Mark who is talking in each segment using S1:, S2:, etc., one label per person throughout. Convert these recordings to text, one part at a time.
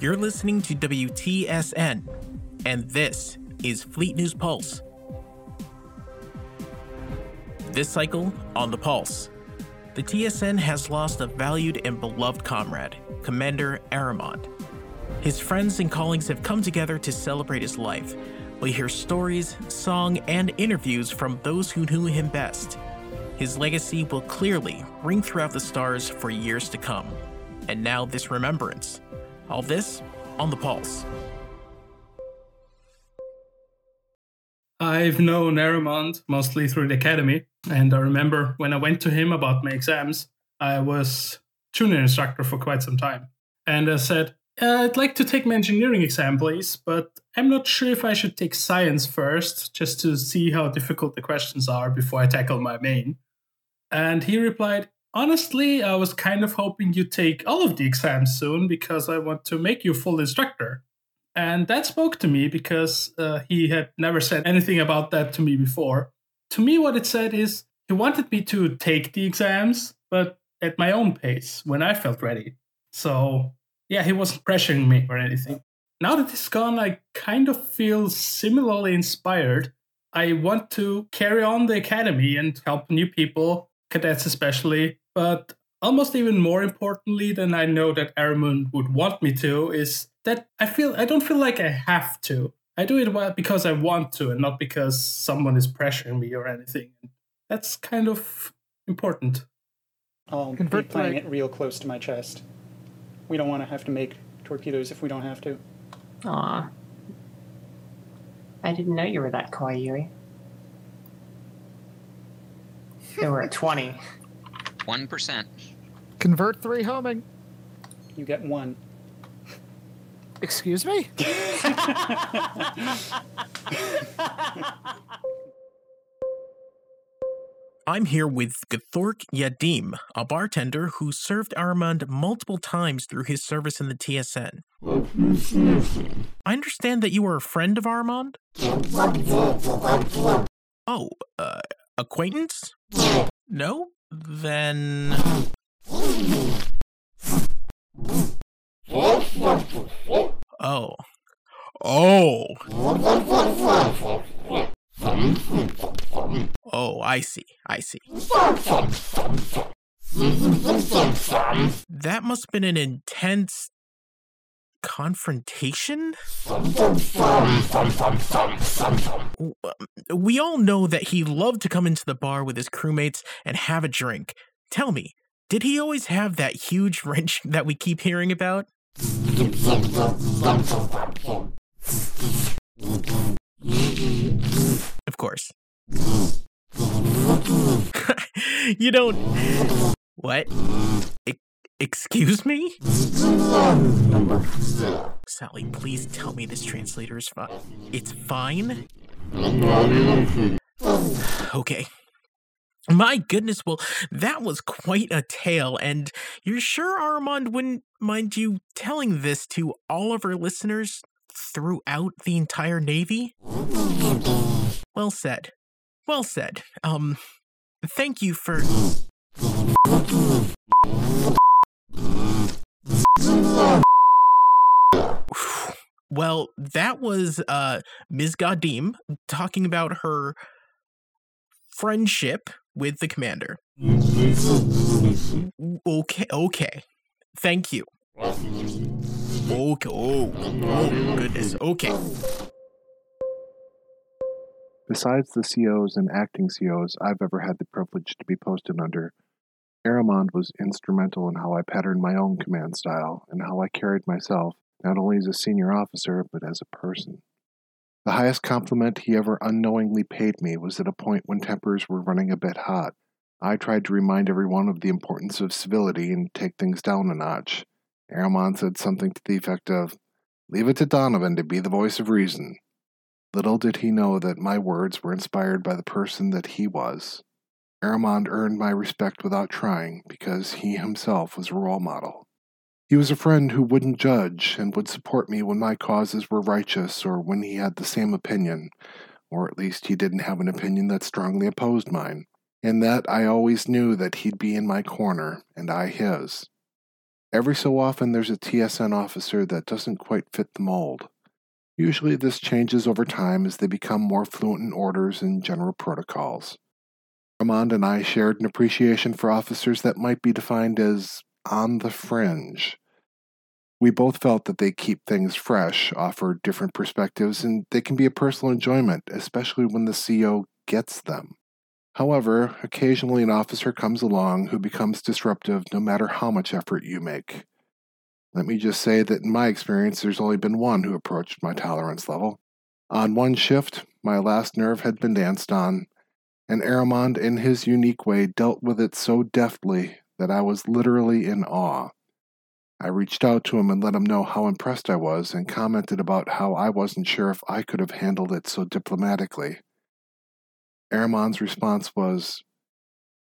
S1: You're listening to WTSN, and this is Fleet News Pulse. This cycle, on the Pulse, the TSN has lost a valued and beloved comrade, Commander Aramond. His friends and colleagues have come together to celebrate his life. We hear stories, song, and interviews from those who knew him best. His legacy will clearly ring throughout the stars for years to come. And now, this remembrance. All this on the Pulse.
S2: I've known Aramond mostly through the academy, and I remember when I went to him about my exams, I was junior instructor for quite some time. And I said, uh, I'd like to take my engineering exam, please, but I'm not sure if I should take science first, just to see how difficult the questions are before I tackle my main. And he replied, Honestly, I was kind of hoping you'd take all of the exams soon because I want to make you full instructor. And that spoke to me because uh, he had never said anything about that to me before. To me, what it said is he wanted me to take the exams, but at my own pace when I felt ready. So, yeah, he wasn't pressuring me or anything. Now that he's gone, I kind of feel similarly inspired. I want to carry on the academy and help new people, cadets especially, but almost even more importantly than I know that Aramond would want me to is that I feel I don't feel like I have to. I do it because I want to and not because someone is pressuring me or anything. That's kind of important.
S3: I'll Convert be playing it real close to my chest. We don't want to have to make torpedoes if we don't have to.
S4: Aw. I didn't know you were that coy, Yuri. They were at 20.
S5: 1%.
S6: Convert three homing.
S3: You get one.
S6: Excuse me?
S1: I'm here with Gthork Yadim, a bartender who served Armand multiple times through his service in the TSN. I understand that you are a friend of Armand? Oh, uh, acquaintance? No? Then. Oh. Oh. Oh, I see. I see. That must have been an intense confrontation? We all know that he loved to come into the bar with his crewmates and have a drink. Tell me, did he always have that huge wrench that we keep hearing about? Of course. you don't. What? Excuse me? Sally, please tell me this translator is fine. It's fine? Okay. My goodness, well, that was quite a tale, and you're sure Armand wouldn't mind you telling this to all of our listeners throughout the entire Navy? Well said. Well said. Um, thank you for. Well, that was uh, Ms. Gadim talking about her friendship with the commander. Okay, okay. Thank you. Okay. Oh, oh goodness. Okay.
S7: Besides the COs and acting COs I've ever had the privilege to be posted under, Aramond was instrumental in how I patterned my own command style and how I carried myself, not only as a senior officer, but as a person. The highest compliment he ever unknowingly paid me was at a point when tempers were running a bit hot. I tried to remind everyone of the importance of civility and take things down a notch. Aramond said something to the effect of, Leave it to Donovan to be the voice of reason. Little did he know that my words were inspired by the person that he was. Aramond earned my respect without trying because he himself was a role model. He was a friend who wouldn't judge and would support me when my causes were righteous or when he had the same opinion, or at least he didn't have an opinion that strongly opposed mine, and that I always knew that he'd be in my corner and I his. Every so often, there's a TSN officer that doesn't quite fit the mold. Usually, this changes over time as they become more fluent in orders and general protocols. Armand and I shared an appreciation for officers that might be defined as on the fringe. We both felt that they keep things fresh, offer different perspectives, and they can be a personal enjoyment, especially when the CO gets them. However, occasionally an officer comes along who becomes disruptive no matter how much effort you make. Let me just say that in my experience, there's only been one who approached my tolerance level. On one shift, my last nerve had been danced on, and Aramond, in his unique way, dealt with it so deftly that I was literally in awe. I reached out to him and let him know how impressed I was and commented about how I wasn't sure if I could have handled it so diplomatically. Aramond's response was,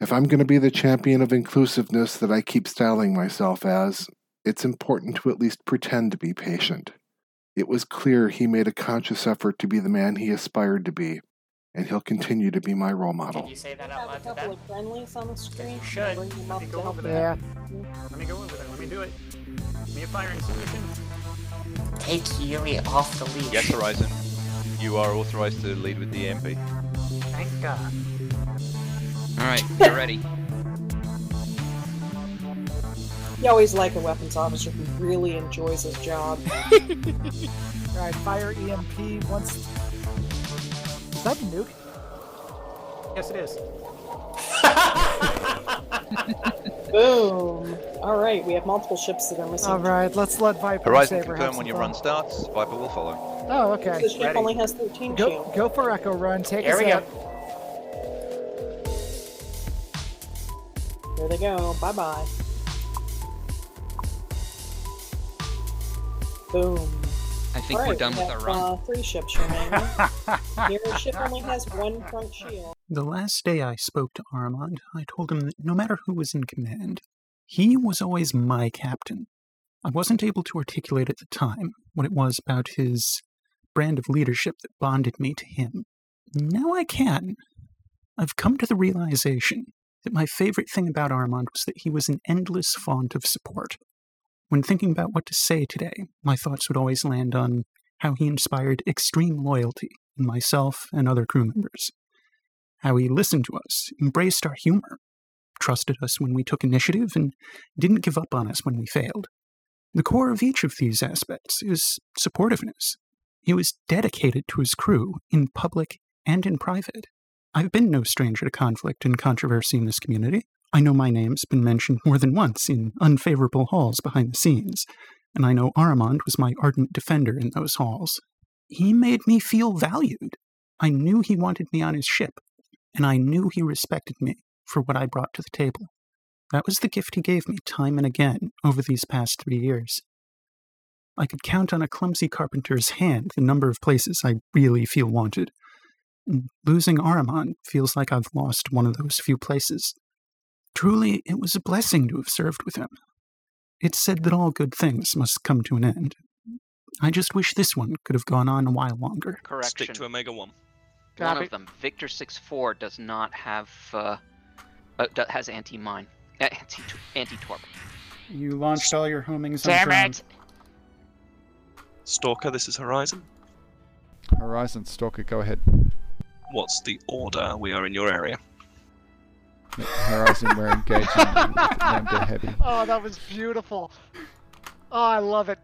S7: If I'm going to be the champion of inclusiveness that I keep styling myself as, it's important to at least pretend to be patient. It was clear he made a conscious effort to be the man he aspired to be, and he'll continue to be my role model.
S8: Did you say that out
S9: a
S8: loud to
S9: couple of friendlies on the screen.
S8: You should.
S9: Bring them
S8: Let
S9: up
S8: me go over
S9: you.
S8: that.
S6: Yeah.
S8: Let me go over there. Let me do it. Give me a firing solution.
S10: Take Yuri off the leash.
S11: Yes, Horizon. You are authorized to lead with the EMP.
S8: Thank God.
S5: Alright, you're ready.
S9: You always like a weapons officer who really enjoys his job.
S6: Alright, fire EMP once. Is that a nuke?
S8: Yes, it is.
S9: Boom. All right, we have multiple ships that are missing.
S6: Alright, let's let Viper
S11: Horizon
S6: and Saber have
S11: confirm when your run starts. Viper will follow.
S6: Oh, okay.
S9: The ship
S8: Ready.
S9: only has 13
S6: Go,
S9: shield.
S6: go for Echo Run. Take
S8: Here
S6: us
S8: we go.
S6: out.
S9: There they go. Bye bye. Boom.
S5: I think
S9: All
S5: we're done
S9: we
S5: with
S9: have,
S5: our run.
S9: Uh, three ships remaining. Your ship only has one front shield.
S12: The last day I spoke to Armand, I told him that no matter who was in command, he was always my captain. I wasn't able to articulate at the time what it was about his brand of leadership that bonded me to him. Now I can. I've come to the realization that my favorite thing about Armand was that he was an endless font of support. When thinking about what to say today, my thoughts would always land on how he inspired extreme loyalty in myself and other crew members how he listened to us, embraced our humor, trusted us when we took initiative, and didn't give up on us when we failed. The core of each of these aspects is supportiveness. He was dedicated to his crew in public and in private. I've been no stranger to conflict and controversy in this community. I know my name's been mentioned more than once in unfavorable halls behind the scenes, and I know Armand was my ardent defender in those halls. He made me feel valued. I knew he wanted me on his ship, and I knew he respected me for what I brought to the table. That was the gift he gave me time and again over these past three years. I could count on a clumsy carpenter's hand the number of places I really feel wanted. And losing Aramon feels like I've lost one of those few places. Truly, it was a blessing to have served with him. It's said that all good things must come to an end. I just wish this one could have gone on a while longer.
S5: Correction.
S11: Stick to Omega 1.
S5: One of them, Victor 6-4, does not have, uh, uh has anti-mine. Uh, anti- anti-torp.
S12: You launched all your homings
S8: Damn
S12: on
S8: it!
S11: Stalker, this is Horizon.
S6: Horizon Stalker, go ahead.
S11: What's the order? We are in your area.
S6: Horizon, we're engaging Lambda Heavy. Oh, that was beautiful. Oh, I love it.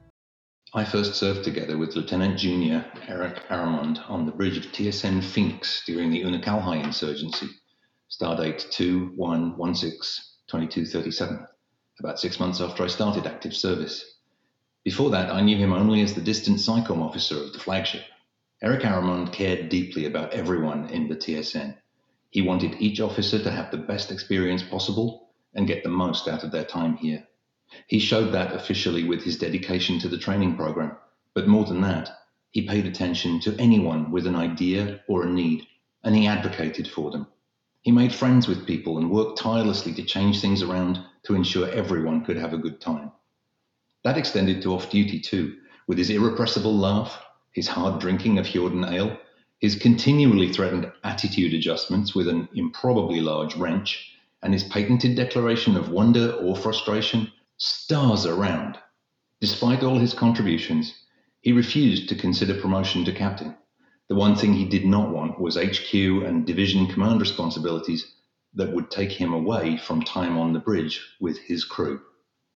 S13: I first served together with Lieutenant Junior Eric Aramond on the bridge of TSN Phoenix during the Unakalhai insurgency, stardate 2116-2237, about six months after I started active service. Before that, I knew him only as the distant SICOM officer of the flagship. Eric Aramond cared deeply about everyone in the TSN. He wanted each officer to have the best experience possible and get the most out of their time here. He showed that officially with his dedication to the training program. But more than that, he paid attention to anyone with an idea or a need, and he advocated for them. He made friends with people and worked tirelessly to change things around to ensure everyone could have a good time. That extended to off duty too, with his irrepressible laugh, his hard drinking of Hjordan ale, his continually threatened attitude adjustments with an improbably large wrench, and his patented declaration of wonder or frustration stars around. Despite all his contributions, he refused to consider promotion to captain. The one thing he did not want was HQ and division command responsibilities that would take him away from time on the bridge with his crew.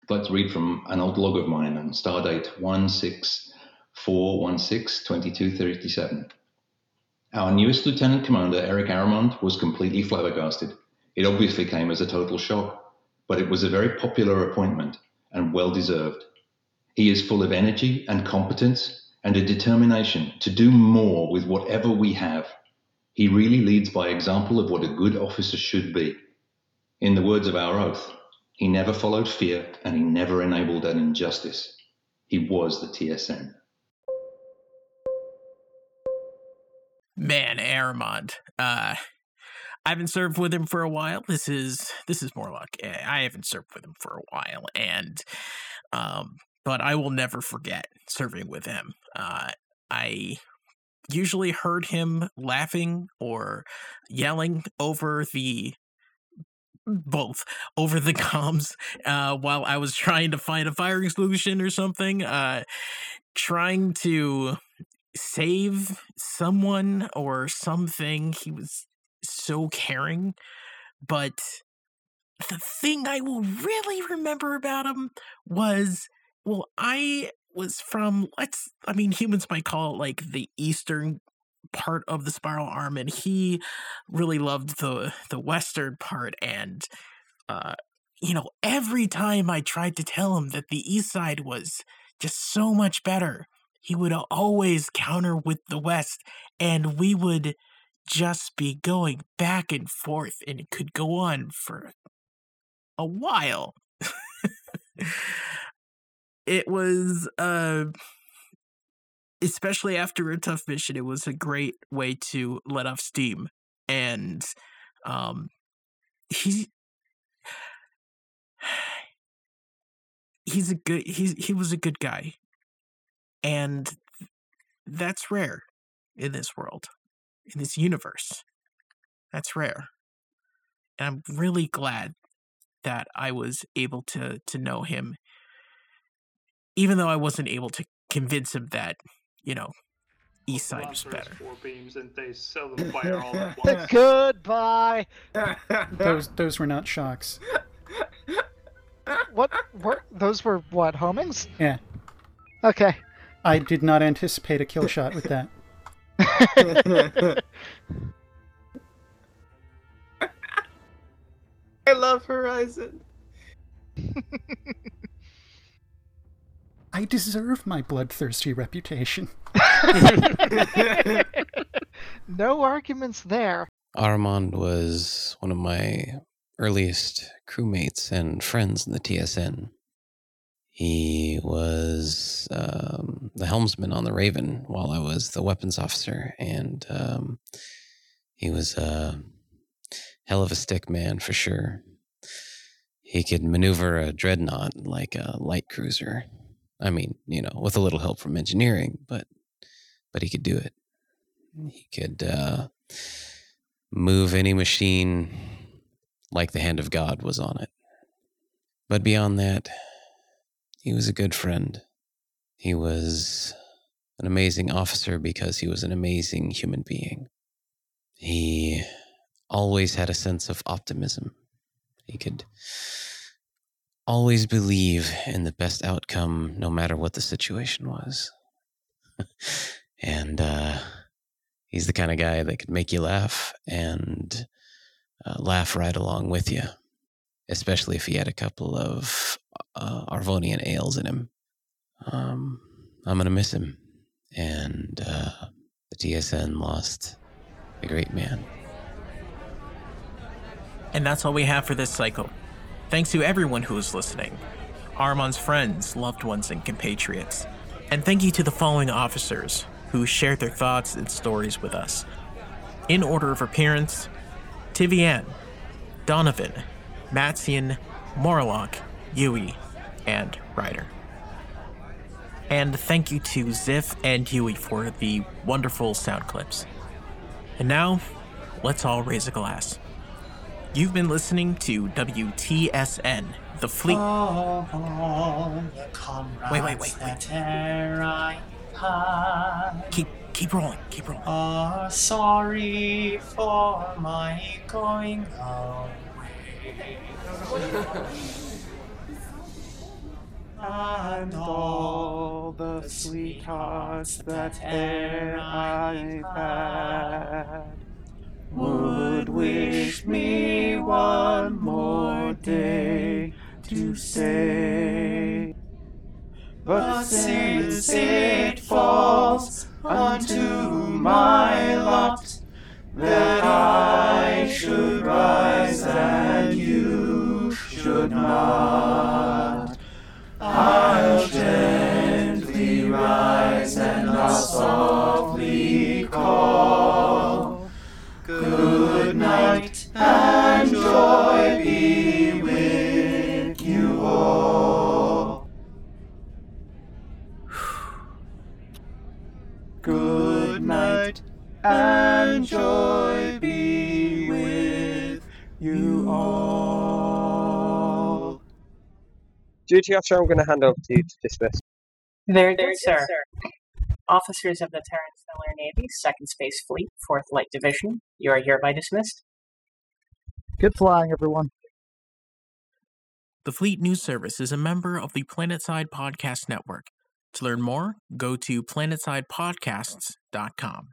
S13: I'd like to read from an old log of mine on stardate 164162237. Our newest lieutenant commander, Eric Aramond, was completely flabbergasted. It obviously came as a total shock, but it was a very popular appointment and well deserved. He is full of energy and competence and a determination to do more with whatever we have. He really leads by example of what a good officer should be. In the words of our oath, he never followed fear and he never enabled an injustice. He was the TSN.
S1: Man, Aramond. Uh, I haven't served with him for a while. This is this is more like eh, I haven't served with him for a while, and um, but I will never forget serving with him. Uh, I usually heard him laughing or yelling over the both over the comms uh, while I was trying to find a firing solution or something, uh, trying to save someone or something. He was so caring, but the thing I will really remember about him was well, I was from let's I mean humans might call it like the eastern part of the spiral arm and he really loved the the western part and uh you know every time I tried to tell him that the east side was just so much better he would always counter with the west and we would just be going back and forth and it could go on for a while. It was uh especially after a tough mission it was a great way to let off steam and um he he's a good he's he was a good guy and that's rare in this world in this universe that's rare and i'm really glad that i was able to to know him even though I wasn't able to convince him that, you know, East Side was better.
S2: Four beams and they seldom fire all at once.
S6: Goodbye.
S12: those those were not shocks.
S6: What were those? Were what homings?
S12: Yeah.
S6: Okay.
S12: I did not anticipate a kill shot with that.
S14: I love Horizon.
S12: I deserve my bloodthirsty reputation.
S6: no arguments there.
S15: Armand was one of my earliest crewmates and friends in the TSN. He was um, the helmsman on the Raven while I was the weapons officer, and um, he was a hell of a stick man for sure. He could maneuver a dreadnought like a light cruiser. I mean, you know, with a little help from engineering, but but he could do it. He could uh, move any machine like the hand of God was on it. But beyond that, he was a good friend. He was an amazing officer because he was an amazing human being. He always had a sense of optimism. He could always believe in the best outcome no matter what the situation was. and uh, he's the kind of guy that could make you laugh and uh, laugh right along with you, especially if he had a couple of uh, Arvonian ales in him. Um, I'm going to miss him. And uh, the TSN lost a great man.
S1: And that's all we have for this cycle. Thanks to everyone who is listening Armand's friends, loved ones, and compatriots. And thank you to the following officers who shared their thoughts and stories with us. In order of appearance Tivian, Donovan, Matsian, Morlock, Yui, and Ryder. And thank you to Ziff and Yui for the wonderful sound clips. And now, let's all raise a glass. You've been listening to WTSN, the fleet.
S16: Comrades
S1: Wait, wait, wait,
S16: had
S1: Keep keep rolling, keep rolling.
S16: are sorry for my going away. And all the sweethearts that e'er I've had would wish me one more day to stay. But since it falls unto my lot that should not,
S17: Duty officer, I'm going to hand over to you to dismiss.
S4: Very good, sir. Officers of the Terran Stellar Navy, 2nd Space Fleet, 4th Light Division, you are hereby dismissed.
S6: Good flying, everyone.
S1: The Fleet News Service is a member of the Planetside Podcast Network. To learn more, go to planetsidepodcasts.com.